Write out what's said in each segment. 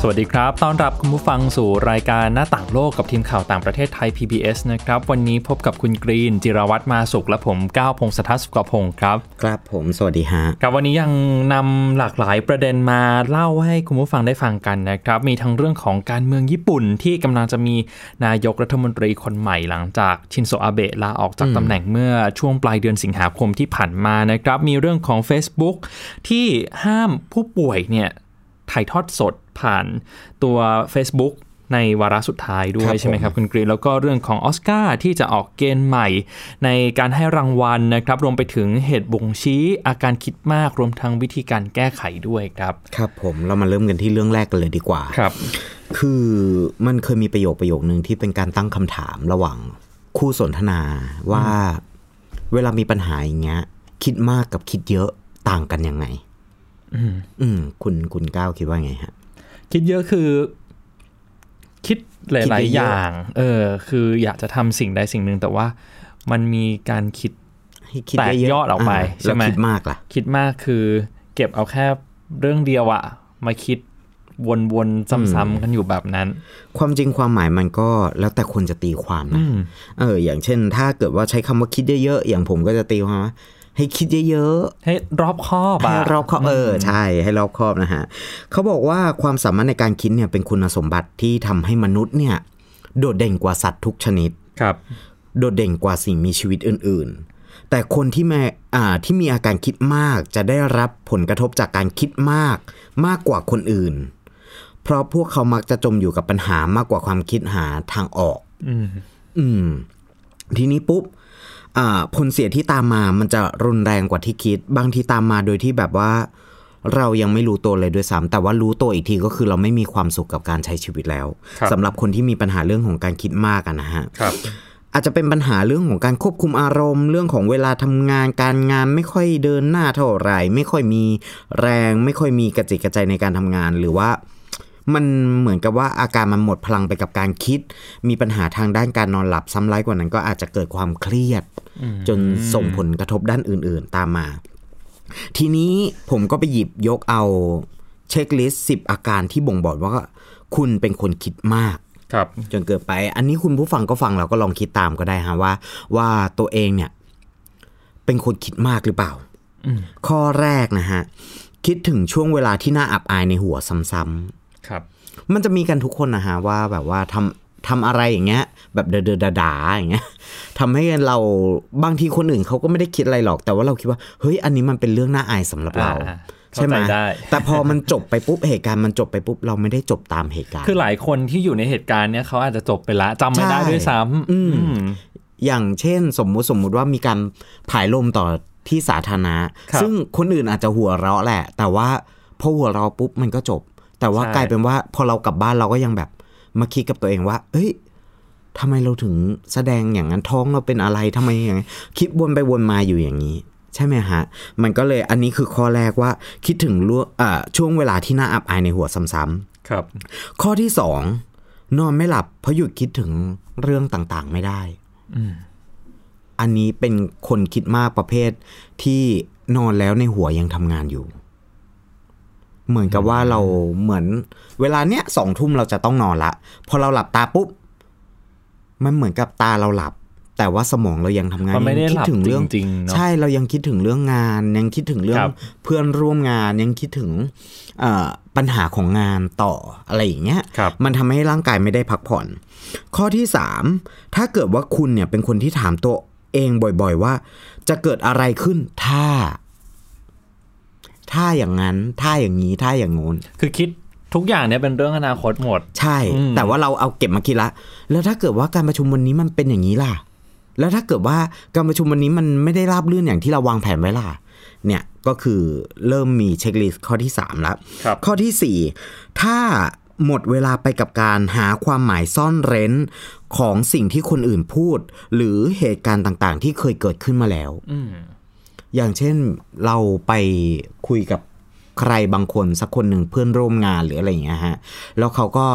สวัสดีครับ ต้อนรับคุณผู้ฟังสู่รายการหน้าต่างโลกกับทีมข่าวต่างประเทศไทย PBS นะครับ วันนี้พบกับคุณกรีน จิรวัตรมาสุขและผมก้าวพงศธรสุกพงศ์ครับ ครับผม สวัสดีฮะ ครับวันนี้ยังนำหลากหลายประเด็นมาเล่าให้คุณผู้ฟังได้ฟังกันนะครับ มีทั้งเรื่องของการเมืองญี่ปุ่นที่กำลังจะมีนายกรัฐมนตรีคนใหม่หลังจากชินโซอาเบะลาออกจากตำแหน่งเมื่อช่วงปลายเดือนสิงหาคมที่ผ่านมานะครับ มีเรื่องของ Facebook ที่ห้ามผู้ป่วยเนี่ย ถ่ายทอดสดผ่านตัว Facebook ในวาระสุดท้ายด้วครัยบใช่ไหมครับผมคุณกรีนแล้วก็เรื่องของออสการ์ที่จะออกเกณฑ์ใหม่ ในการให้รางวัลนะครับ รวมไปถึงเหตุบ่งชี้ อาการคิดมากรวมทั้งวิธีการแก้ไขด้วยครับ ครับผมเรามาเริ่มกันที่เรื่องแรกกันเลยดีกว่าครับ คือมันเคยมีประโยคประโยคนึงที่เป็นการตั้งคำถามระหว่างคู่สนทนาว่าเวลามีปัญหาอย่างเงี้ยคิดมากกับคิดเยอะต่างกันยังไง อืมอืมคุณคุณก้าวคิดว่าไงฮะ คิดเยอะคือ คิดหคิดลายๆเยอะๆอย่าง เออ คืออยากจะทำสิ่งใดสิ่งหนึ่งแต่ว่ามันมีการคิดให้คิดแตกเยอะๆยอดออกไปาใช่ไหมแล้วคิดมากล่ะ คิดมากคือ เก็บเอาแค่เรื่องเดียวอะมาคิดวนๆซ้ำๆกันอยู่แบบนั้น ความจริงความหมายมันก็แล้วแต่คนจะตีความนะอืมเออ อย่างเช่น ถ้าเกิดว่าใช้คำว่าคิดเยอะๆอย่างผมก็จะตีความว่า ให้คิดเยอะๆ ให้รอบคอบอะให้รอบคอบเออใช่ให้รอบคอบนะฮะเขาบอกว่าความสามารถในการคิดเนี่ยเป็นคุณสมบัติที่ทำให้มนุษย์เนี่ยโดดเด่นกว่าสัตว์ทุกชนิดครับ โดดเด่นกว่าสิ่งมีชีวิตอื่น ๆ แต่คนที่แม่อ่าที่มีอาการคิดมากจะได้รับผลกระทบจากการคิดมากมากกว่าคนอื่น เพราะพวกเขามักจะจมอยู่กับปัญหามากกว่าความคิดหาทางออก อืมอืมทีนี้ปุ๊บอ่า ผลเสียที่ตามมามันจะรุนแรงกว่าที่คิด บางทีตามมาโดยที่แบบว่า เรายังไม่รู้ตัวเลยด้วยซ้ำแต่ว่ารู้ตัวอีกทีก็คือเราไม่มีความสุขกับการใช้ชีวิตแล้วครับสำหรับคนที่มีปัญหาเรื่องของการคิดมากอะนะฮะครับอาจจะเป็นปัญหาเรื่องของการควบคุมอารมณ์ เรื่องของเวลาทำงานการงานไม่ค่อยเดินหน้าเท่าไหร่ ไม่ค่อยมีแรง ไม่ค่อยมีกระจิกกระใจในการทำงาน หรือว่า มันเหมือนกับว่าอาการมันหมดพลังไปกับการคิด มีปัญหาทางด้านการนอนหลับซ้ำร้ายกว่านั้นก็อาจจะเกิดความเครียด จนส่งผลกระทบด้านอื่น ๆ ตามมา ทีนี้ผมก็ไปหยิบยกเอาเช็คลิสต์สิบอาการที่บ่งบอกว่าคุณเป็นคนคิดมากครับจนเกิดไป อันนี้คุณผู้ฟังก็ฟังเราก็ลองคิดตามก็ได้ฮะว่า ว่าตัวเองเนี่ย เป็นคนคิดมากหรือเปล่าอืมข้อแรกนะฮะ คิดถึงช่วงเวลาที่น่าอับอายในหัวซ้ำๆครับ มันจะมีกันทุกคนนะฮะว่าแบบว่าทำทำอะไรอย่างเงี้ย แบบเดอเดอดาๆอย่างเงี้ยทำให้เราบางทีคนอื่นเขาก็ไม่ได้คิดอะไรหรอก แต่ว่าเราคิดว่าเฮ้ยอันนี้มันเป็นเรื่องน่าอายสำหรับเราอ่าใช่ไหมเข้าใจได้แต่พอมันจบไปปุ๊บเหตุการณ์มันจบไปปุ๊บเราไม่ได้จบตามเหตุการณ์ คือหลายคนที่อยู่ในเหตุการณ์เนี้ยเขาอาจจะจบไปละจำไม่ได้ใช่ด้วยซ้ำอืมอืมอย่างเช่นสมมุติสมมุติว่ามีการผายลมต่อที่สาธารณะครับซึ่งคนอื่นอาจจะหัวเราะแหละ แต่ว่าพอหัวเราะปุ๊บมันก็จบ แต่ว่าใช่กลายเป็นว่าพอเรากลับบ้านเราก็ยังแบบมาคิดกับตัวเองว่า เอ้ยทำไมเราถึงแสดงอย่างนั้นท้องเราเป็นอะไรทำไมอย่างนี้คิดวนไปวนมาอยู่อย่างนี้ ใช่ไหมฮะ มันก็เลยอันนี้คือข้อแรกว่าคิดถึงล่วงอ่าช่วงเวลาที่น่าอับอายในหัวซ้ำๆครับ ข้อที่สองนอนไม่หลับ เพราะหยุดคิดถึงเรื่องต่างๆไม่ได้อืมอันนี้เป็นคนคิดมากประเภทที่นอนแล้วในหัวยังทำงานอยู่ เหมือนกับว่าเราเหมือน เวลาเนี้ยสองทุ่มเราจะต้องนอนละ พอเราหลับตาปุ๊บ มันเหมือนกับตาเราหลับ แต่ว่าสมองเรายังทำงานมันไม่ได้ยังคิหลับถึงเรื่องจริงๆเนอะใช่เรายังคิดถึงเรื่องงาน ยังคิดถึงเรื่องครับเพื่อนร่วมงานยังคิดถึงเอ่อปัญหาของงานต่ออะไรอย่างเงี้ยครับมันทำให้ร่างกายไม่ได้พักผ่อน ข้อที่สามถ้าเกิดว่าคุณเนี่ยเป็นคนที่ถามตัวเองบ่อย ๆ ว่า จะเกิดอะไรขึ้นถ้า ถ้าอย่างนั้นถ้าอย่างนี้ถ้าอย่างโน้นคือคิดทุกอย่างเนี่ยเป็นเรื่องอนาคตหมด ใช่อืมแต่ว่าเราเอาเก็บมาคิดละ แล้วถ้าเกิดว่าการประชุมวันนี้มันเป็นอย่างนี้ล่ะ แล้วถ้าเกิดว่าการประชุมวันนี้มันไม่ได้ราบรื่นอย่างที่เราวางแผนไว้ล่ะ เนี่ยก็คือเริ่มมีเช็คลิสต์ข้อที่สามแล้วครับข้อที่ 4 ถ้าหมดเวลาไปกับการหาความหมายซ่อนเร้นของสิ่งที่คนอื่นพูด หรือเหตุการณ์ต่างๆ ที่เคยเกิดขึ้นมาแล้ว อืมอย่างเช่นเราไปคุยกับใครบางคนสักคนหนึ่งเพื่อนร่วมงานหรืออะไรอย่างเงี้ยฮะแล้วเขาก็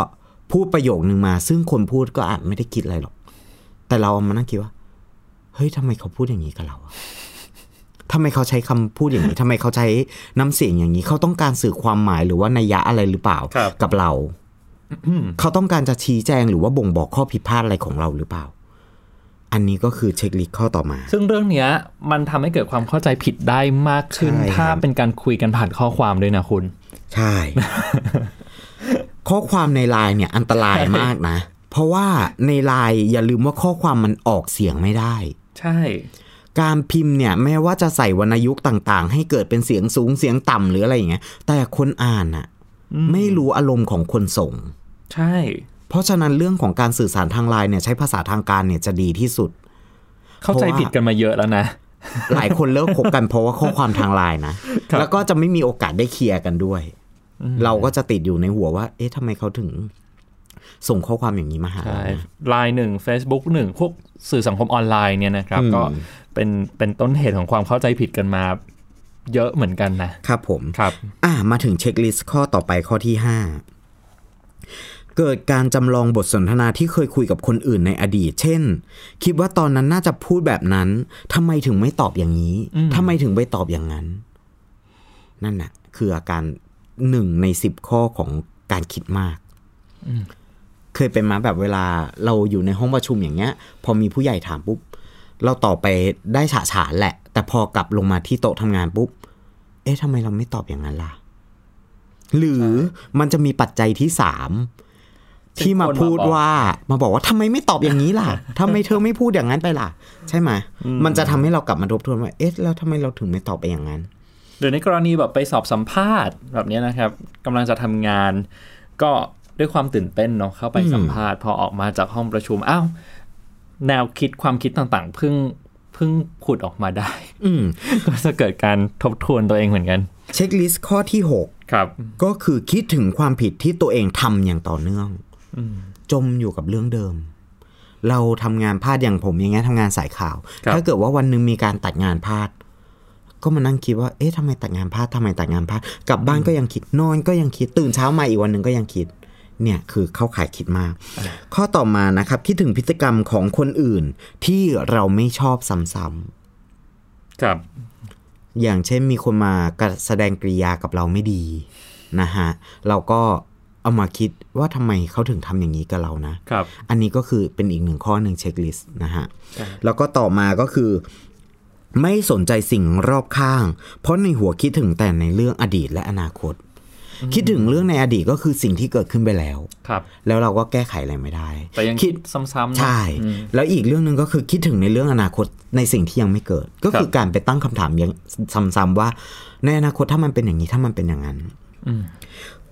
พูดประโยคนึงมา ซึ่งคนพูดก็อาจไม่ได้คิดอะไรหรอก แต่เราเอามานั่งคิดว่า เฮ้ยทำไมเขาพูดอย่างนี้กับเราอะทำไมเขาใช้คำพูดอย่างนี้ทำไมเขาใช้น้ำเสียงอย่างนี้ เขาต้องการสื่อความหมายหรือว่านัยยะอะไรหรือเปล่าครับกับเรา เขาต้องการจะชี้แจงหรือว่าบ่งบอกข้อผิดพลาดอะไรของเราหรือเปล่า อันนี้ก็คือเช็คลิสต์ข้อต่อมา ซึ่งเรื่องเนี้ยมันทำให้เกิดความเข้าใจผิดได้มากขึ้นใช่ครับถ้าเป็นการคุยกันผ่านข้อความด้วยนะคุณ ใช่ ข้อความในไลน์เนี่ยอันตรายมากนะ เพราะว่าในไลน์อย่าลืมว่าข้อความมันออกเสียงไม่ได้ ใช่ การพิมพ์เนี่ยแม้ว่าจะใส่วรรณยุกต์ต่าง ๆ ให้เกิดเป็นเสียงสูงเสียงต่ำหรืออะไรอย่างเงี้ย แต่คนอ่านน่ะไม่รู้อารมณ์ของคนส่ง ใช่ เพราะฉะนั้นเรื่องของการสื่อสารทางไลน์เนี่ยใช้ภาษาทางการเนี่ยจะดีที่สุด เข้าใจผิดกันมาเยอะแล้วนะ หลายคนเลิกคบกันเพราะว่าข้อความทางไลน์นะครับแล้วก็จะไม่มีโอกาสได้เคลียร์กันด้วย เราก็จะติดอยู่ในหัวว่า เอ๊ะทำไมเขาถึงส่งข้อความอย่างนี้มาหาใช่เรานะไลน์หนึ่ง Facebook หนึ่งพวกสื่อสังคมออนไลน์เนี่ยนะครับอืมก็เป็นเป็นต้นเหตุของความเข้าใจผิดกันมาเยอะเหมือนกันนะครับผมครับ อะมาถึงเช็คลิสต์ข้อต่อไปข้อที่5 เกิดการจำลองบทสนทนาที่เคยคุยกับคนอื่นในอดีต เช่น คิดว่าตอนนั้นน่าจะพูดแบบนั้นทำไมถึงไม่ตอบอย่างนี้ทำไมถึงไปตอบอย่างนั้น นั่นน่ะ คืออาการหนึ่งในสิบข้อของการคิดมากเคยเป็นมาแบบเวลาเราอยู่ในห้องประชุมอย่างเงี้ย พอมีผู้ใหญ่ถามปุ๊บ เราตอบไปได้ฉะฉานแหละ แต่พอกลับลงมาที่โต๊ะทำงานปุ๊บ เอ๊ะทำไมเราไม่ตอบอย่างนั้นล่ะ หรือมันจะมีปัจจัยที่สาม ที่มาพูดว่ามาบอกว่าทำไมไม่ตอบอย่างนี้ล่ะทำไมเธอไม่พูดอย่างนั้นไปล่ะ ใช่ไหมมันจะทำให้เรากลับมาทบทวนว่า เอ๊ะแล้วทำไมเราถึงไม่ตอบไปอย่างนั้น หรือในกรณีแบบไปสอบสัมภาษณ์แบบเนี้ยนะครับกำลังจะทำงาน ก็ด้วยความตื่นเต้นเนาะเข้าไปสัมภาษณ์พอออกมาจากห้องประชุมอ้าวแนวคิดความคิดต่างๆเพิ่งเพิ่งผุดออกมาได้ อืมก็จะเกิดการทบทวนตัวเองเหมือนกัน เช็คลิสต์ข้อที่หกครับ ก็คือคิดถึงความผิดที่ตัวเองทำอย่างต่อเนื่อง จมอยู่กับเรื่องเดิม เราทำงานพลาดอย่างผมอย่างเงี้ยทำงานสายข่าวครับถ้าเกิดว่าวันหนึ่งมีการตัดงานพลาด ก็มานั่งคิดว่า เอ๊ะทำไมตัดงานพลาดทำไมตัดงานพลาดกลับบ้านก็ยังคิดนอนก็ยังคิดตื่นเช้ามาอีกวันหนึ่งก็ยังคิดเนี่ยคือเข้าข่ายคิดมาก ข้อต่อมานะครับ คิดถึงพฤติกรรมของคนอื่นที่เราไม่ชอบซ้ำๆครับ อย่างเช่นมีคนมากแสดงกริยากับเราไม่ดีนะฮะเราก็ เอามาคิดว่าทำไมเขาถึงทำอย่างนี้กับเรานะครับ อันนี้ก็คือเป็นอีกหนึ่งข้อหนึ่งเช็คลิสต์นะฮะ แล้วก็ต่อมาก็คือ ไม่สนใจสิ่งรอบข้าง เพราะในหัวคิดถึงแต่ในเรื่องอดีตและอนาคต คิดถึงเรื่องในอดีตก็คือสิ่งที่เกิดขึ้นไปแล้ว ครับ แล้วเราก็แก้ไขอะไรไม่ได้ แต่ยังคิดซ้ำๆเนอะใช่ อืม แล้วอีกเรื่องหนึ่งก็คือคิดถึงในเรื่องอนาคตในสิ่งที่ยังไม่เกิด ก็คือการไปตั้งคำถามยังซ้ำๆว่า ในอนาคตถ้ามันเป็นอย่างนี้ถ้ามันเป็นอย่างนั้น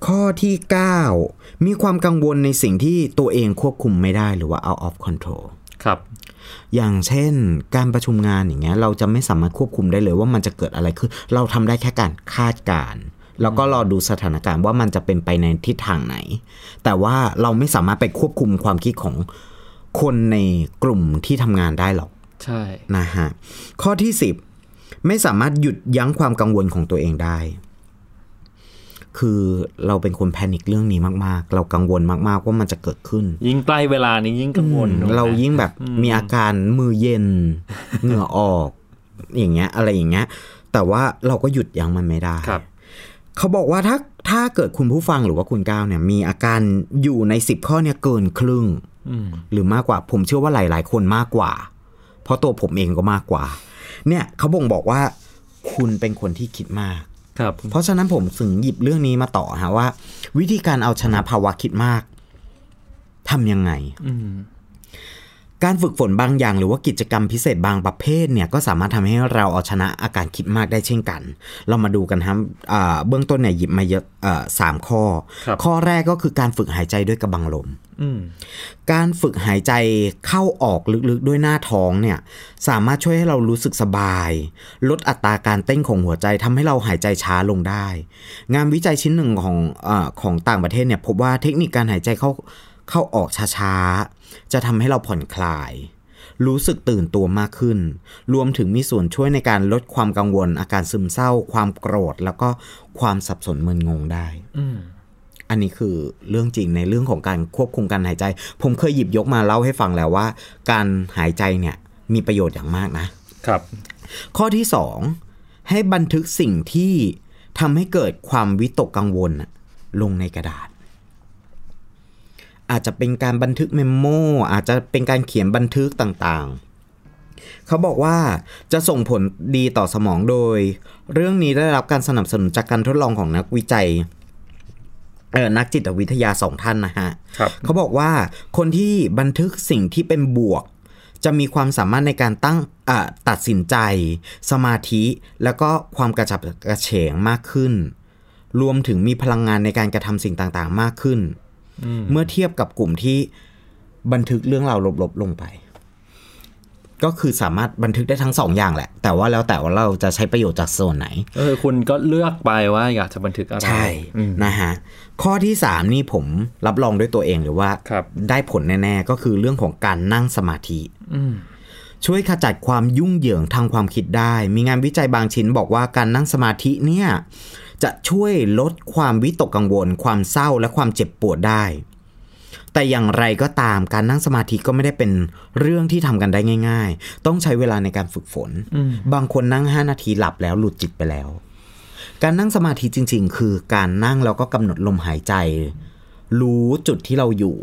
ข้อที่ 9 มีความกังวลในสิ่งที่ตัวเองควบคุมไม่ได้หรือว่า out of control ครับ อย่างเช่นการประชุมงานอย่างเงี้ยเราจะไม่สามารถควบคุมได้เลยว่ามันจะเกิดอะไรขึ้น เราทำได้แค่การคาดการณ์แล้วก็รอดูสถานการณ์ว่ามันจะเป็นไปในทิศทางไหน แต่ว่าเราไม่สามารถไปควบคุมความคิดของคนในกลุ่มที่ทำงานได้หรอก ใช่ นะฮะ ข้อที่ 10 ไม่สามารถหยุดยั้งความกังวลของตัวเองได้ คือเราเป็นคนแพนิคเรื่องนี้มากๆ เรากังวลมากๆว่ามันจะเกิดขึ้น ยิ่งใกล้เวลานี้ยิ่งกังวลถูกไหมเรายิ่งแบบมีอาการมือเย็นเหงื่อออก อย่างเงี้ย อะไรอย่างเงี้ย แต่ว่าเราก็หยุดยั้งมันไม่ได้ครับเขาบอกว่าถ้าถ้าเกิดคุณผู้ฟังหรือว่าคุณก้าวเนี่ย มีอาการอยู่ในสิบข้อเนี่ยเกินครึ่งอืมหรือมากกว่าผมเชื่อว่าหลาย ๆ คนมากกว่า เพราะตัวผมเองก็มากกว่า เนี่ยเขาบ่งบอกว่า คุณเป็นคนที่คิดมาก ครับ เพราะฉะนั้นผมถึงหยิบเรื่องนี้มาต่อฮะว่า วิธีการเอาชนะภาวะคิดมากทำยังไงอืม การฝึกฝนบางอย่างหรือว่ากิจกรรมพิเศษบางประเภทเนี่ยก็สามารถทำให้เราเอาชนะอาการคิดมากได้เช่นกัน เรามาดูกันครับอ่าเบื้องต้นเนี่ยหยิบมาเยอะอ่าสามข้อครับข้อแรกก็คือการฝึกหายใจด้วยกระบังลมอืมการฝึกหายใจเข้าออกลึกๆด้วยหน้าท้องเนี่ยสามารถช่วยให้เรารู้สึกสบาย ลดอัตราการเต้นของหัวใจทำให้เราหายใจช้าลงได้ งานวิจัยชิ้นหนึ่งของอาของต่างประเทศเนี่ยพบว่าเทคนิคการหายใจเข้า เข้าออกช้าๆ จะทำให้เราผ่อนคลาย รู้สึกตื่นตัวมากขึ้น รวมถึงมีส่วนช่วยในการลดความกังวล อาการซึมเศร้า ความโกรธ แล้วก็ความสับสนมึนงงได้อืมอันนี้คือเรื่องจริงในเรื่องของการควบคุมการหายใจ ผมเคยหยิบยกมาเล่าให้ฟังแล้วว่า การหายใจเนี่ยมีประโยชน์อย่างมากนะครับ ข้อที่2ให้บันทึกสิ่งที่ทำให้เกิดความวิตกกังวลน่ะลงในกระดาษ อาจจะเป็นการบันทึกเมมโมอาจจะเป็นการเขียนบันทึกต่างๆ เขาบอกว่าจะส่งผลดีต่อสมองโดย เรื่องนี้ได้รับการสนับสนุนจากการทดลองของนักวิจัยเออนักจิตวิทยาสองท่านนะฮะครับเขาบอกว่าคนที่บันทึกสิ่งที่เป็นบวก จะมีความสามารถในการตั้งอ่าตัดสินใจ สมาธิ แล้วก็ความกระฉับกระเฉงมากขึ้น รวมถึงมีพลังงานในการกระทำสิ่งต่างๆ มากขึ้น เมื่อเทียบกับกลุ่มที่บันทึกเรื่องราวลบๆลงไป ก็คือสามารถบันทึกได้ทั้งสองอย่างแหละ แต่ว่าแล้วแต่ว่าเราจะใช้ประโยชน์จากส่วนไหนเออคุณก็เลือกไปว่าอยากจะบันทึกอะไรใช่อืมนะฮะข้อที่3นี่ผมรับรองด้วยตัวเองหรือว่าครับได้ผลแน่ๆก็คือเรื่องของการนั่งสมาธิอืมช่วยขจัดความยุ่งเหยิงทางความคิดได้ มีงานวิจัยบางชิ้นบอกว่าการนั่งสมาธิเนี่ย จะช่วยลดความวิตกกังวล ความเศร้าและความเจ็บปวดได้ แต่อย่างไรก็ตามการนั่งสมาธิก็ไม่ได้เป็นเรื่องที่ทำกันได้ง่าย ๆ ต้องใช้เวลาในการฝึกฝน บางคนนั่ง 5 นาทีหลับแล้วหลุดจิตไปแล้ว การนั่งสมาธิจริง ๆ คือการนั่งแล้วก็กำหนดลมหายใจ รู้จุดที่เราอยู่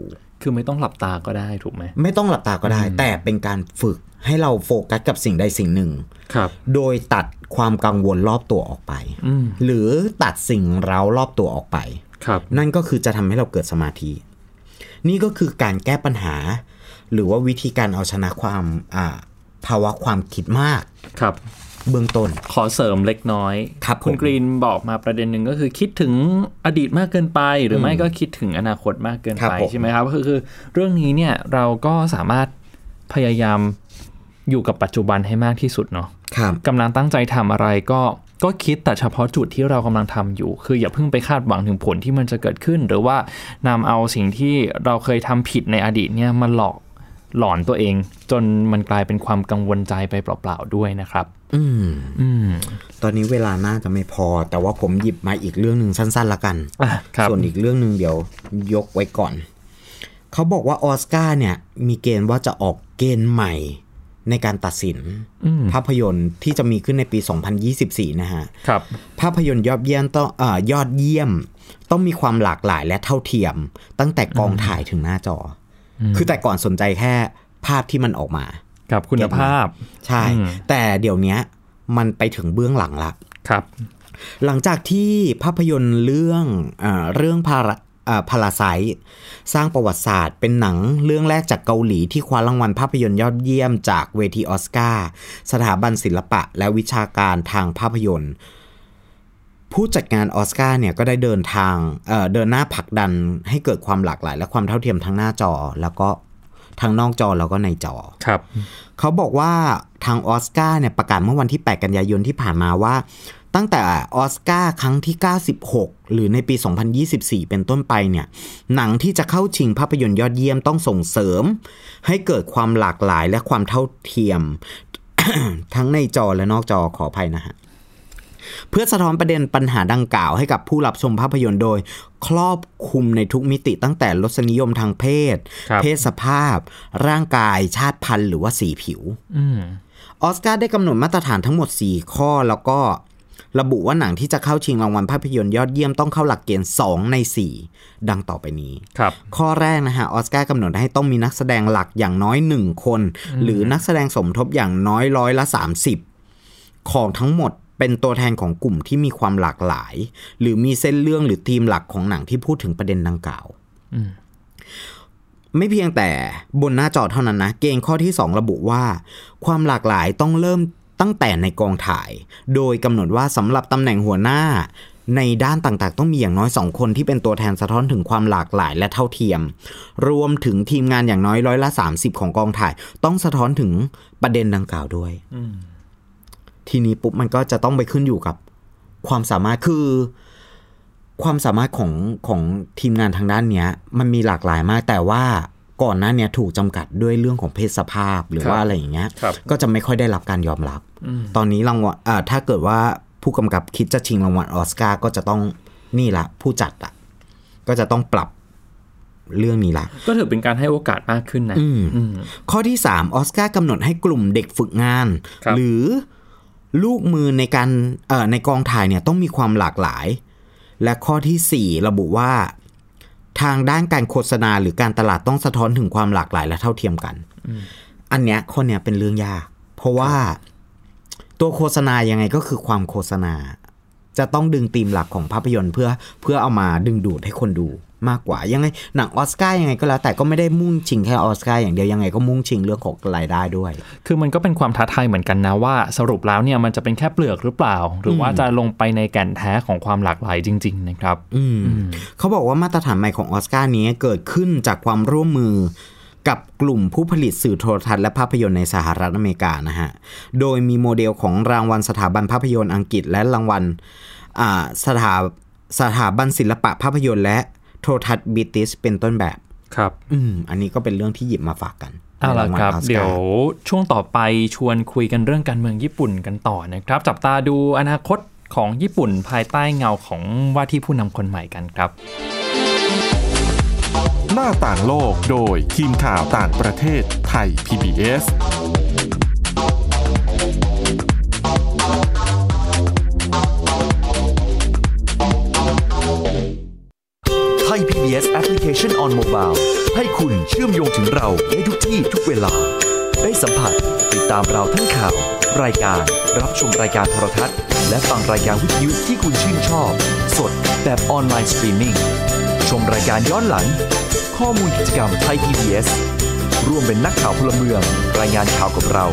คือไม่ต้องหลับตาก็ได้ถูกไหมไม่ต้องหลับตาก็ได้ แต่เป็นการฝึกให้เราโฟกัสกับสิ่งใดสิ่งหนึ่งครับ โดยตัดความกังวลรอบตัวออกไปอืมหรือตัดสิ่งเร้ารอบตัวออกไปครับ นั่นก็คือจะทำให้เราเกิดสมาธิ นี่ก็คือการแก้ปัญหา หรือว่าวิธีการเอาชนะความอ่าภาวะความคิดมากครับ เบื้องต้น ขอเสริมเล็กน้อยครับคุณผมกรีนบอกมาประเด็นหนึ่งก็คือคิดถึงอดีตมากเกินไป หรือไม่ก็คิดถึงอนาคตมากเกินครับไปผมใช่ไหมครับก็คือคือเรื่องนี้เนี่ยเราก็สามารถพยายามอยู่กับปัจจุบันให้มากที่สุดเนาะครับกำลังตั้งใจทำอะไรก็ก็คิดแต่เฉพาะจุดที่เรากำลังทำอยู่ คืออย่าเพิ่งไปคาดหวังถึงผลที่มันจะเกิดขึ้น หรือว่านำเอาสิ่งที่เราเคยทำผิดในอดีตเนี่ยมาหลอก หลอนตัวเอง จนมันกลายเป็นความกังวลใจไปเปล่าๆด้วยนะครับ อืมอืมตอนนี้เวลาน่าจะไม่พอ แต่ว่าผมหยิบมาอีกเรื่องหนึ่งสั้น ๆ ละกันอะครับส่วนอีกเรื่องหนึ่งเดี๋ยวยกไว้ก่อน เขาบอกว่าออสการ์เนี่ย มีเกณฑ์ว่าจะออกเกณฑ์ใหม่ในการตัดสินอืมภาพยนตร์ที่จะมีขึ้นในปี 2024 นะฮะครับ ภาพยนตร์ยอดเยี่ยมต้องเอ่อยอดเยี่ยม ต้องมีความหลากหลายและเท่าเทียม ตั้งแต่กองถ่ายถึงหน้าจออ คือแต่ก่อนสนใจแค่ภาพที่มันออกมา กับคุณภาพ ใช่อืมแต่เดี๋ยวเนี้ยมันไปถึงเบื้องหลังละครับ หลังจากที่ภาพยนตร์เรื่องเออเรื่องพาราพาราไซสร้างประวัติศาสตร์ เป็นหนังเรื่องแรกจากเกาหลีที่คว้ารางวัลภาพยนตร์ยอดเยี่ยมจากเวทีออสการ์สถาบันศิลปะและวิชาการทางภาพยนตร์ ผู้จัดงานออสการ์เนี่ยก็ได้เดินทางเอ่อเดินหน้าผลักดันให้เกิดความหลากหลาย และความเท่าเทียมทั้งหน้าจอ แล้วก็ทั้งนอกจอแล้วก็ในจอครับ เขาบอกว่าทางออสการ์เนี่ยประกาศเมื่อวันที่ 8 กันยายนที่ผ่านมาว่า ตั้งแต่ออสการ์ครั้งที่ 96 หรือในปี 2024 เป็นต้นไปเนี่ย หนังที่จะเข้าชิงภาพยนตร์ยอดเยี่ยมต้องส่งเสริม ให้เกิดความหลากหลายและความเท่าเทียม ทั้งในจอและนอกจอขออภัยนะฮะ เพื่อสะท้อนประเด็นปัญหาดังกล่าวให้กับผู้รับชมภาพยนตร์โดย ครอบคลุมในทุกมิติตั้งแต่รสนิยมทางเพศครับเพศสภาพ ร่างกายชาติพันธุ์หรือว่าสีผิวอืมออสการ์ได้กำหนดมาตรฐานทั้งหมด 4 ข้อแล้วก็ระบุว่าหนังที่จะเข้าชิงรางวัลภาพยนตร์ยอดเยี่ยมต้องเข้าหลักเกณฑ์ 2 ใน 4 ดังต่อไปนี้ ครับ ข้อแรกนะฮะออสการ์กำหนดให้ต้องมีนักแสดงหลักอย่างน้อย 1 คน หรือนักแสดงสมทบอย่างน้อยร้อยละ 30 ของทั้งหมด เป็นตัวแทนของกลุ่มที่มีความหลากหลาย หรือมีเส้นเรื่องหรือธีมหลักของหนังที่พูดถึงประเด็นดังกล่าวอืมไม่เพียงแต่บนหน้าจอเท่านั้นนะ เกณฑ์ข้อที่ 2 ระบุว่า ความหลากหลายต้องเริ่มตั้งแต่ในกองถ่าย โดยกำหนดว่าสำหรับตำแหน่งหัวหน้า ในด้านต่างๆ ต้องมีอย่างน้อย 2 คนที่เป็นตัวแทนสะท้อนถึงความหลากหลายและเท่าเทียม รวมถึงทีมงานอย่างน้อยร้อยละ 30 ของกองถ่าย ต้องสะท้อนถึงประเด็นดังกล่าวด้วยอืม ทีนี้ปุ๊บมันก็จะต้องไปขึ้นอยู่กับความสามารถคือ ความสามารถของของทีมงานทางด้านเนี้ย มันมีหลากหลายมาก แต่ว่าก่อนหน้าเนี้ยถูกจำกัดด้วยเรื่องของเพศสภาพหรือครับว่าอะไรอย่างเงี้ยครับก็จะไม่ค่อยได้รับการยอมรับ ตอนนี้รางวัลอ่าถ้าเกิดว่าผู้กำกับคิดจะชิงรางวัลออสการ์ก็จะต้องนี่ละผู้จัดอะก็จะต้องปรับเรื่องนี้ละก็ถือเป็นการให้โอกาสมากขึ้นนะอืมอืมข้อที่3ออสการ์กำหนดให้กลุ่มเด็กฝึกงานครับหรือ ลูกมือในการเอ่อในกองถ่ายเนี่ยต้องมีความหลากหลาย และข้อทีสี่ 4 ระบุว่า ทางด้านการโฆษณาหรือการตลาดต้องสะท้อนถึงความหลากหลายและเท่าเทียมกัน อันเนี้ยข้อเนี้ยเป็นเรื่องยาก เพราะว่าตัวโฆษณายังไงก็คือความโฆษณา จะต้องดึงธีมหลักของภาพยนตร์เพื่อเพื่อเอามาดึงดูดให้คนดู มากกว่ายังไงหนังออสการ์ยังไงก็แล้ว แต่ก็ไม่ได้มุ่งชิงแค่ออสการ์อย่างเดียวยังไงก็มุ่งชิงเรื่องของรายได้ด้วย คือมันก็เป็นความท้าทายเหมือนกันนะว่า สรุปแล้วเนี่ยมันจะเป็นแค่เปลือกหรือเปล่า หรือว่าจะลงไปในแก่นแท้ของความหลากหลายจริง ๆ นะครับ อืมเขาบอกว่ามาตรฐานใหม่ของออสการ์นี้เกิดขึ้นจากความร่วมมือกับกลุ่มผู้ผลิตสื่อโทรทัศน์และภาพยนตร์ในสหรัฐอเมริกานะฮะ โดยมีโมเดลของรางวัลสถาบันภาพยนตร์อังกฤษ และรางวัลอ่าสถาสถาบันศิลปะภาพยนตร์และโทรทัศน์บริติชเป็นต้นแบบครับ อืมอันนี้ก็เป็นเรื่องที่หยิบมาฝากกันเอาล่ะในงวัลครับออสการ์เดี๋ยวช่วงต่อไปชวนคุยกันเรื่องการเมืองญี่ปุ่นกันต่อนะครับ จับตาดูอนาคตของญี่ปุ่นภายใต้เงาของว่าที่ผู้นำคนใหม่กันครับ หน้าต่างโลกโดยทีมข่าวต่างประเทศThai PBS Station on Mobile ให้คุณเชื่อมโยงถึงเราในทุกที่ทุกเวลา ได้สัมผัสติดตามเราทั้งข่าว รายการ รับชมรายการโทรทัศน์ และฟังรายการวิทยุที่คุณชื่นชอบ สดแบบออนไลน์สตรีมมิ่งชมรายการย้อนหลัง ข้อมูลกิจกรรมไทย PBS ร่วมเป็นนักข่าวพลเมือง รายงานข่าวกับเรา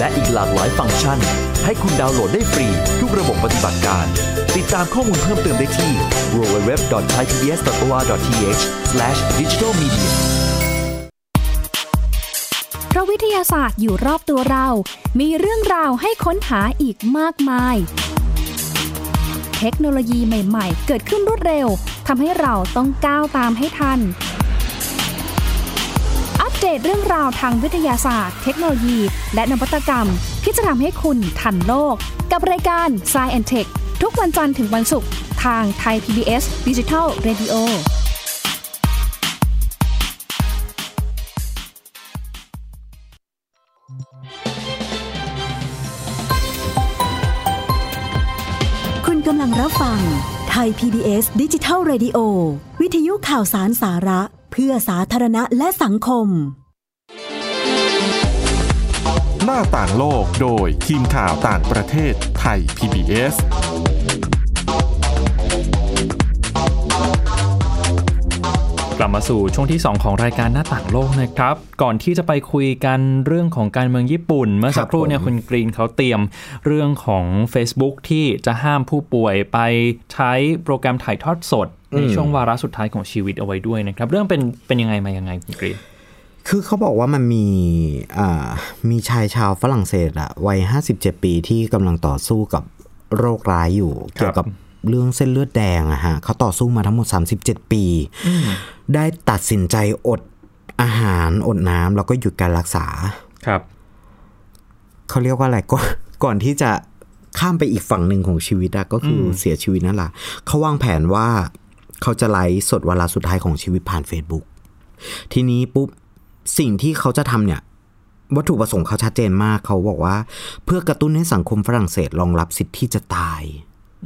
และอีกหลากหลายฟังก์ชัน ให้คุณดาวน์โหลดได้ฟรี ทุกระบบปฏิบัติการ ติดตามข้อมูลเพิ่มเติมได้ที่ www.thaipbs.or.th/digitalmedia เพราะวิทยาศาสตร์อยู่รอบตัวเรา มีเรื่องราวให้ค้นหาอีกมากมาย เทคโนโลยีใหม่ ๆ เกิดขึ้นรวดเร็วทำให้เราต้องก้าวตามให้ทัน เดตเรื่องราวทางวิทยาศาสตร์ เทคโนโลยี และนวัตกรรม ที่จะทำให้คุณทันโลก กับรายการ s c i e n t e c h ทุกวันจันทร์ถึงวันศุกร์ทางไทย PBS Digital Radio คุณกำลังรับฟังไทย PBS ดิจิทัล Radio วิทยุข่าวสารสาระ เพื่อสาธารณะและสังคม หน้าต่างโลกโดยทีมข่าวต่างประเทศไทย PBS กลับมาสู่ช่วงที่ 2 ของรายการหน้าต่างโลกนะครับ ก่อนที่จะไปคุยกันเรื่องของการเมืองญี่ปุ่น เมื่อสักครู่เนี่ยผมคุณกรีนเขาเตรียมเรื่องของ Facebook ที่จะห้ามผู้ป่วยไปใช้โปรแกรมถ่ายทอดสด ในช่วงวาระสุดท้ายของชีวิตเอาไว้ด้วยนะครับ เรื่องเป็นเป็นยังไงมายังไงคุณกรีนคือเขาบอกว่ามันมีอ่ามีชายชาวฝรั่งเศสอะวัย57ปีที่กำลังต่อสู้กับโรคร้ายอยู่เกี่ยวกับเรื่องเส้นเลือดแดงอะฮะเขาต่อสู้มาทั้งหมด 37 ปี ได้ตัดสินใจอดอาหารอดน้ำแล้วก็หยุดการรักษาครับเขาเรียกว่าอะไรก่อนก่อนที่จะข้ามไปอีกฝั่งหนึ่งของชีวิตอะก็คืออเสียชีวิตนั่นแหละเขาวางแผนว่า เขาจะไลฟ์สดเวลาสุดท้ายของชีวิตผ่าน Facebook ทีนี้ปุ๊บสิ่งที่เขาจะทำเนี่ย วัตถุประสงค์เขาชัดเจนมาก เขาบอกว่า เพื่อกระตุ้นให้สังคมฝรั่งเศสรองรับสิทธิ์ที่จะตาย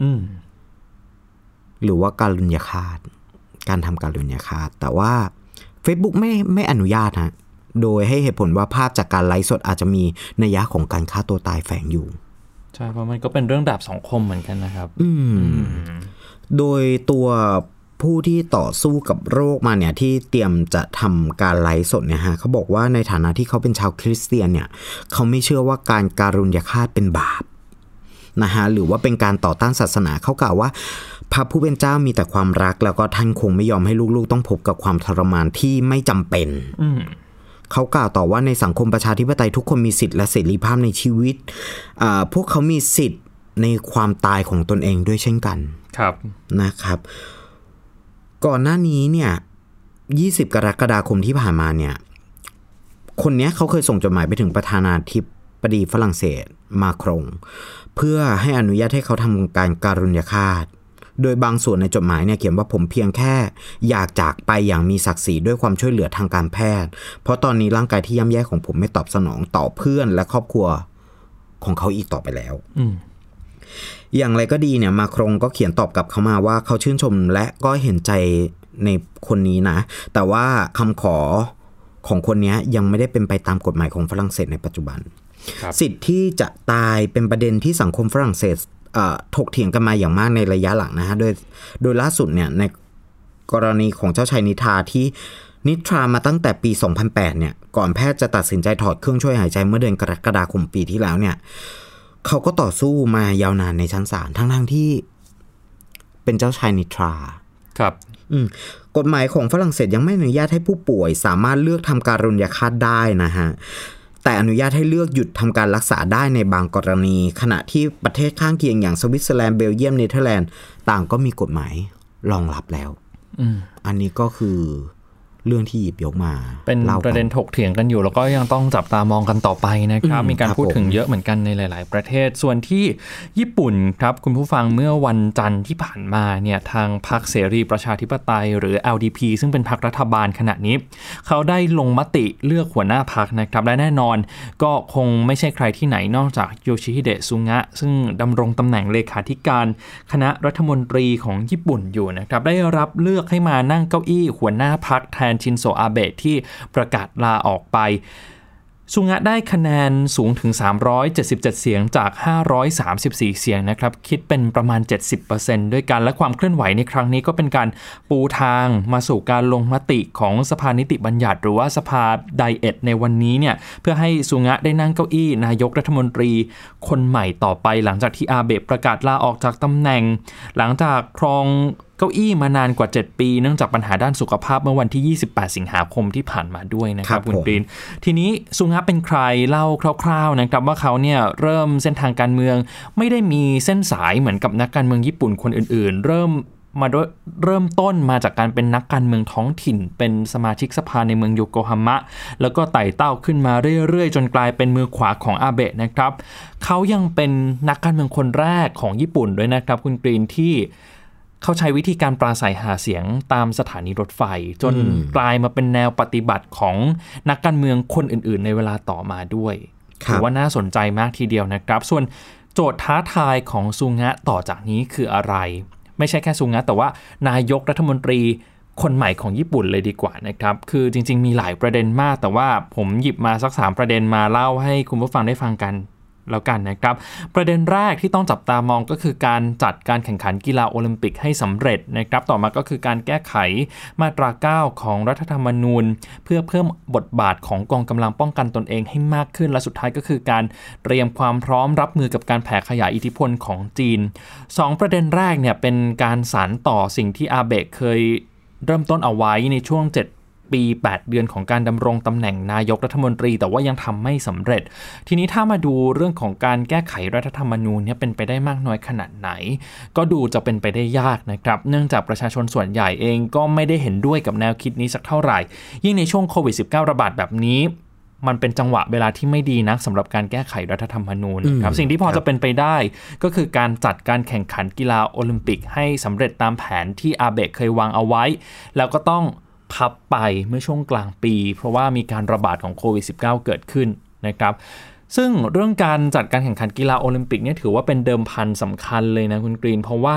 อืมหรือว่าการลุญยฆาต การทำการลุญยฆาต แต่ว่า Facebook ไม่ไม่อนุญาตฮะโดยให้เหตุผลว่าภาพจากการไลฟ์สดอาจจะมีนัยยะของการฆ่าตัวตายแฝงอยู่ ใช่เพราะมันก็เป็นเรื่องดาบสองคมเหมือนกันนะครับ อืม โดยตัว ผู้ที่ต่อสู้กับโรคมาเนี่ยที่เตรียมจะทำการไลฟ์สดเนี่ยฮะเขาบอกว่าในฐานะที่เขาเป็นชาวคริสเตียนเนี่ยเขาไม่เชื่อว่าการการุญยฆาตเป็นบาปนะฮะหรือว่าเป็นการต่อต้านศาสนาเขากล่าวว่า พระผู้เป็นเจ้ามีแต่ความรัก แล้วก็ท่านคงไม่ยอมให้ลูกๆ ต้องพบกับความทรมานที่ไม่จำเป็นอืมเขากล่าวต่อว่าในสังคมประชาธิปไตยทุกคนมีสิทธิ์และเสรีภาพในชีวิตอ่าพวกเขามีสิทธิ์ในความตายของตนเองด้วยเช่นกันครับนะครับ ก่อนหน้านี้เนี่ย 20 กรกฎาคมที่ผ่านมาเนี่ย คนเนี้ยเขาเคยส่งจดหมายไปถึงประธานาธิบดีฝรั่งเศสมาครง เพื่อให้อนุญาตให้เขาทำการการุญยฆาตโดยบางส่วนในจดหมายเนี่ยเขียนว่าผมเพียงแค่ อยากจากไปอย่างมีศักดิ์ศรีด้วยความช่วยเหลือทางการแพทย์ เพราะตอนนี้ร่างกายที่ย่ำแย่ของผมไม่ตอบสนองต่อเพื่อนและครอบครัวของเขาอีกต่อไปแล้ว อื อย่างไรก็ดีเนี่ยมาครงก็เขียนตอบกลับเขามาว่าเขาชื่นชมและก็เห็นใจในคนนี้นะ แต่ว่าคำขอของคนเนี้ยยังไม่ได้เป็นไปตามกฎหมายของฝรั่งเศสในปัจจุบันครับสิทธิ์ที่จะตายเป็นประเด็นที่สังคมฝรั่งเศสเอ่อถกเถียงกันมาอย่างมากในระยะหลังนะฮะ โดยโดยล่าสุดเนี่ยในกรณีของเจ้าชายนิทราที่นิทรามาตั้งแต่ปี 2008 เนี่ย ก่อนแพทย์จะตัดสินใจถอดเครื่องช่วยหายใจเมื่อเดือนกรกฎาคมปีที่แล้วเนี่ย เขาก็ต่อสู้มายาวนานในชั้นศาลทั้งๆที่ เป็นเจ้าชายนิทรา ครับ อืมกฎหมายของฝรั่งเศสยังไม่อนุญาตให้ผู้ป่วย สามารถเลือกทำการุญยฆาตได้นะฮะแต่อนุญาตให้เลือกหยุดทำการรักษาได้ในบางกรณี ขณะที่ประเทศข้างเคียงอย่างสวิตเซอร์แลนด์เบลเยียมเนเธอร์แลนด์ต่างก็มีกฎหมายรองรับแล้วอืมอันนี้ก็คือ เรื่องที่หยิบยกมา เป็นล่ากัประเด็นถกเถียงกันอยู่ แล้วก็ยังต้องจับตามองกันต่อไปนะครับอืมมีการครับพูดถึงผมเยอะเหมือนกันในหลาย ๆ ประเทศ ส่วนที่ญี่ปุ่นครับคุณผู้ฟังเมื่อวันจันทร์ที่ผ่านมาเนี่ยทางพรรคเสรีประชาธิปไตย หรือ LDP ซึ่งเป็นพรรครัฐบาลขณะนี้ เขาได้ลงมติเลือกหัวหน้าพรรคนะครับ และแน่นอนก็คงไม่ใช่ใครที่ไหนนอกจากโยชิฮิเดะซุงะ ซึ่งดำรงตำแหน่งเลขาธิการคณะรัฐมนตรีของญี่ปุ่นอยู่นะครับ ได้รับเลือกให้มานั่งเก้าอี้หัวหน้าพรรคแทนชินโซอาเบะที่ประกาศลาออกไปสุงะได้คะแนนสูงถึง 377 เสียงจาก 534 เสียงนะครับ คิดเป็นประมาณ 70%ด้วยกัน และความเคลื่อนไหวในครั้งนี้ก็เป็นการปูทางมาสู่การลงมติของสภานิติบัญญัติ หรือว่าสภาไดเอทในวันนี้เนี่ย เพื่อให้สุงะได้นั่งเก้าอี้ นายกรัฐมนตรีคนใหม่ต่อไป หลังจากที่อาเบะประกาศลาออกจากตำแหน่ง หลังจากครองเก้าอี้มานานกว่า 7 ปีเนื่องจากปัญหาด้านสุขภาพเมื่อวันที่ 28 สิงหาคมที่ผ่านมาด้วยนะคครัรับบคุณผมกรีน ทีนี้ซุงะเป็นใครเล่าคร่าวๆนะครับว่าเขาเนี่ยเริ่มเส้นทางการเมือง ไม่ได้มีเส้นสายเหมือนกับนักการเมืองญี่ปุ่นคนอื่นๆ เริ่มมาด้วยเริ่มต้นมาจากการเป็นนักการเมืองท้องถิ่น เป็นสมาชิกสภาในเมืองโยโกฮามะแล้วก็ไต่เต้าขึ้นมาเรื่อยๆ จนกลายเป็นมือขวาของอาเบะนะครับ เขายังเป็นนักการเมืองคนแรกของญี่ปุ่นด้วยนะครับ คุณกรีนที่ เขาใช้วิธีการปราศัยหาเสียงตามสถานีรถไฟ จนกลายมาเป็นแนวปฏิบัติของนักการเมืองคนอื่น ๆ ในเวลาต่อมาด้วยครับถือว่าน่าสนใจมากทีเดียวนะครับ ส่วนโจทย์ท้าทายของซุงะต่อจากนี้คืออะไร ไม่ใช่แค่ซุงะแต่ว่านายกรัฐมนตรีคนใหม่ของญี่ปุ่นเลยดีกว่านะครับ คือจริง ๆ มีหลายประเด็นมาก แต่ว่าผมหยิบมาสักสามประเด็นมาเล่าให้คุณผู้ฟังได้ฟังกัน แล้วกันนะครับ ประเด็นแรกที่ต้องจับตามองก็คือการจัดการแข่งขันกีฬาโอลิมปิกให้สำเร็จนะครับ ต่อมาก็คือการแก้ไขมาตรา 9 ของรัฐธรรมนูญ เพื่อเพิ่มบทบาทของกองกำลังป้องกันตนเองให้มากขึ้น และสุดท้ายก็คือการเตรียมความพร้อมรับมือกับการแผ่ขยายอิทธิพลของจีน 2 ประเด็นแรกเนี่ยเป็นการสานต่อสิ่งที่อาเบะเคยเริ่มต้นเอาไว้ในช่วง 7 ปี 8 เดือนของการดำรงตำแหน่งนายกรัฐมนตรี แต่ว่ายังทำไม่สำเร็จ ทีนี้ถ้ามาดูเรื่องของการแก้ไขรัฐธรรมนูญเนี่ยเป็นไปได้มากน้อยขนาดไหน ก็ดูจะเป็นไปได้ยากนะครับ เนื่องจากประชาชนส่วนใหญ่เองก็ไม่ได้เห็นด้วยกับแนวคิดนี้สักเท่าไหร่ ยิ่งในช่วงโควิด -19 ระบาดแบบนี้มันเป็นจังหวะเวลาที่ไม่ดีนักสำหรับการแก้ไขรัฐธรรมนูญนครับสิ่งที่พอจะเป็นไปได้ก็คือการจัดการแข่งขันกีฬาโอลิมปิกให้สำเร็จตามแผนที่อาเบะเคยวางเอาไว้ แล้วก็ต้อง พับไปเมื่อช่วงกลางปี เพราะว่ามีการระบาดของโควิด -19 เกิดขึ้นนะครับซึ่งเรื่องการจัดการแข่งขันกีฬาโอลิมปิกเนี่ยถือว่าเป็นเดิมพันสำคัญเลยนะคุณกรีน เพราะว่า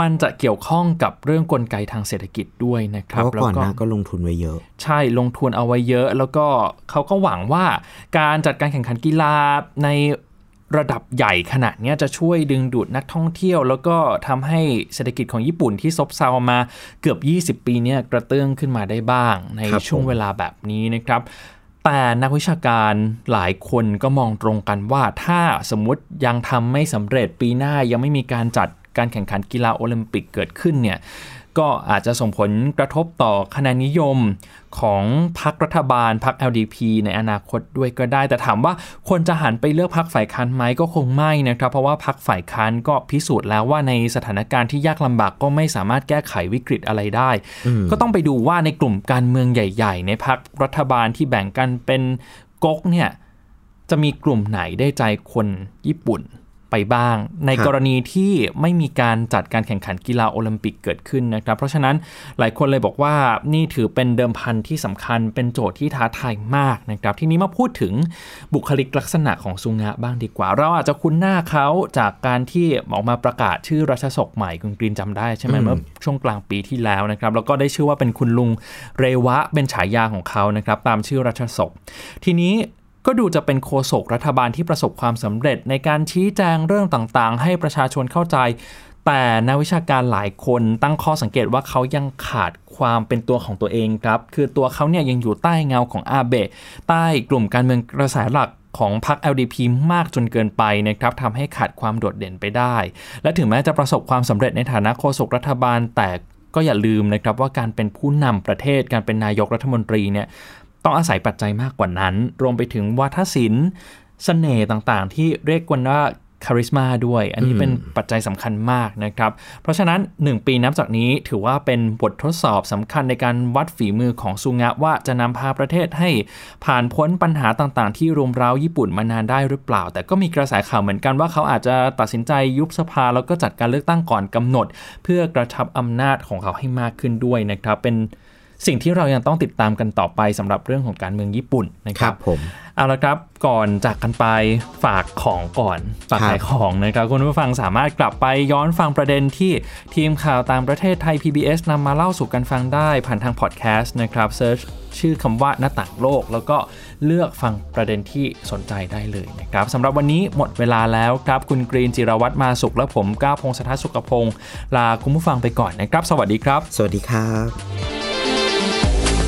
มันจะเกี่ยวข้องกับเรื่องกลไกทางเศรษฐกิจด้วยนะคเพรับราะว่าก่อนหแล้วน้าก็ลงทุนไว้เยอะ ใช่ลงทุนเอาไว้เยอะ แล้วก็เขาก็หวังว่าการจัดการแข่งขันกีฬาใน ระดับใหญ่ขนาดเนี้ยจะช่วยดึงดูดนักท่องเที่ยว แล้วก็ทำให้เศรษฐกิจของญี่ปุ่นที่ซบเซามาเกือบ 20 ปีเนี่ยกระเตื้องขึ้นมาได้บ้าง ในครับช่วงผมเวลาแบบนี้นะครับแต่นักวิชาการหลายคนก็มองตรงกันว่าถ้าสมมุติยังทำไม่สำเร็จปีหน้ายังไม่มีการจัดการแข่งขันกีฬาโอลิมปิกเกิดขึ้นเนี่ย ก็อาจจะส่งผลกระทบต่อคะแนนนิยมของพรรครัฐบาลพรรค LDP ในอนาคตด้วยก็ได้ แต่ถามว่าคนจะหันไปเลือกพรรคฝ่ายค้านไหมก็คงไม่นะครับ เพราะว่าพรรคฝ่ายค้านก็พิสูจน์แล้วว่าในสถานการณ์ที่ยากลำบากก็ไม่สามารถแก้ไขวิกฤตอะไรได้ ก็ต้องไปดูว่าในกลุ่มการเมืองใหญ่ ๆ ในพรรครัฐบาลที่แบ่งกันเป็นก๊กเนี่ยจะมีกลุ่มไหนได้ใจคนญี่ปุ่น ไปบ้าง ในครับกรณีที่ไม่มีการจัดการแข่งขันกีฬาโอลิมปิกเกิดขึ้นนะครับ เพราะฉะนั้นหลายคนเลยบอกว่านี่ถือเป็นเดิมพันที่สำคัญเป็นโจทย์ที่ท้าทายมากนะครับ ทีนี้มาพูดถึงบุคลิกลักษณะของซุงะบ้างดีกว่า เราอาจจะคุ้นหน้าเขาจากการที่ออกมาประกาศชื่อรัชสกใหม่คุณกรีนจำได้ใช่ไหมเมื่อช่วงกลางปีที่แล้วนะครับ แล้วก็ได้ชื่อว่าเป็นคุณลุงเรวะเป็นฉายาของเขานะครับตามชื่อรัชสกทีนี้ ก็ดูจะเป็นโฆษกรัฐบาลที่ประสบความสำเร็จในการชี้แจงเรื่องต่างๆ ให้ประชาชนเข้าใจ แต่นักวิชาการหลายคนตั้งข้อสังเกตว่าเขายังขาดความเป็นตัวของตัวเองครับ คือตัวเขาเนี่ยยังอยู่ใต้เงาของอาเบะใต้กลุ่มการเมืองกระแสหลักของพรรค LDP มากจนเกินไปนะครับทำให้ขาดความโดดเด่นไปได้ และถึงแม้จะประสบความสำเร็จในฐานะโฆษกรัฐบาลแต่ก็อย่าลืมนะครับว่าการเป็นผู้นำประเทศการเป็นนายกรัฐมนตรีเนี่ย ต้องอาศัยปัจจัยมากกว่านั้น รวมไปถึงวาทศิลป์เสน่ห์ต่างๆ ที่เรียกกันว่าคาริสมาด้วย อันนี้เป็นปัจจัยสำคัญมากนะครับ เพราะฉะนั้น 1 ปีนับจากนี้ถือว่าเป็นบททดสอบสำคัญในการวัดฝีมือของซุงะว่าจะนำพาประเทศให้ผ่านพ้นปัญหาต่างๆ ที่รุมเร้าญี่ปุ่นมานานได้หรือเปล่า แต่ก็มีกระแสข่าวเหมือนกันว่าเขาอาจจะตัดสินใจยุบสภาแล้วก็จัดการเลือกตั้งก่อนกำหนด เพื่อกระชับอำนาจของเขาให้มากขึ้นด้วยนะครับเป็น สิ่งที่เรายังต้องติดตามกันต่อไปสำหรับเรื่องของการเมืองญี่ปุ่นนะคครัรับบผมเอาละครับก่อนจากกันไปฝากของก่อนฝากครับขายของนะครับคุณผู้ฟังสามารถกลับไปย้อนฟังประเด็นที่ทีมข่าวต่างประเทศไทย PBS นำมาเล่าสู่กันฟังได้ผ่านทางพอดแคสต์นะครับเซิร์ชชื่อคำว่าหน้าต่างโลก แล้วก็เลือกฟังประเด็นที่สนใจได้เลยนะครับสำหรับวันนี้หมดเวลาแล้วครับคุณกรีนจิรวัตรมาสุขและผมก้าวพงศธรสุขพงศ์ลาคุณผู้ฟังไปก่อนนะครับ สวัสดีครับ สวัสดีครับ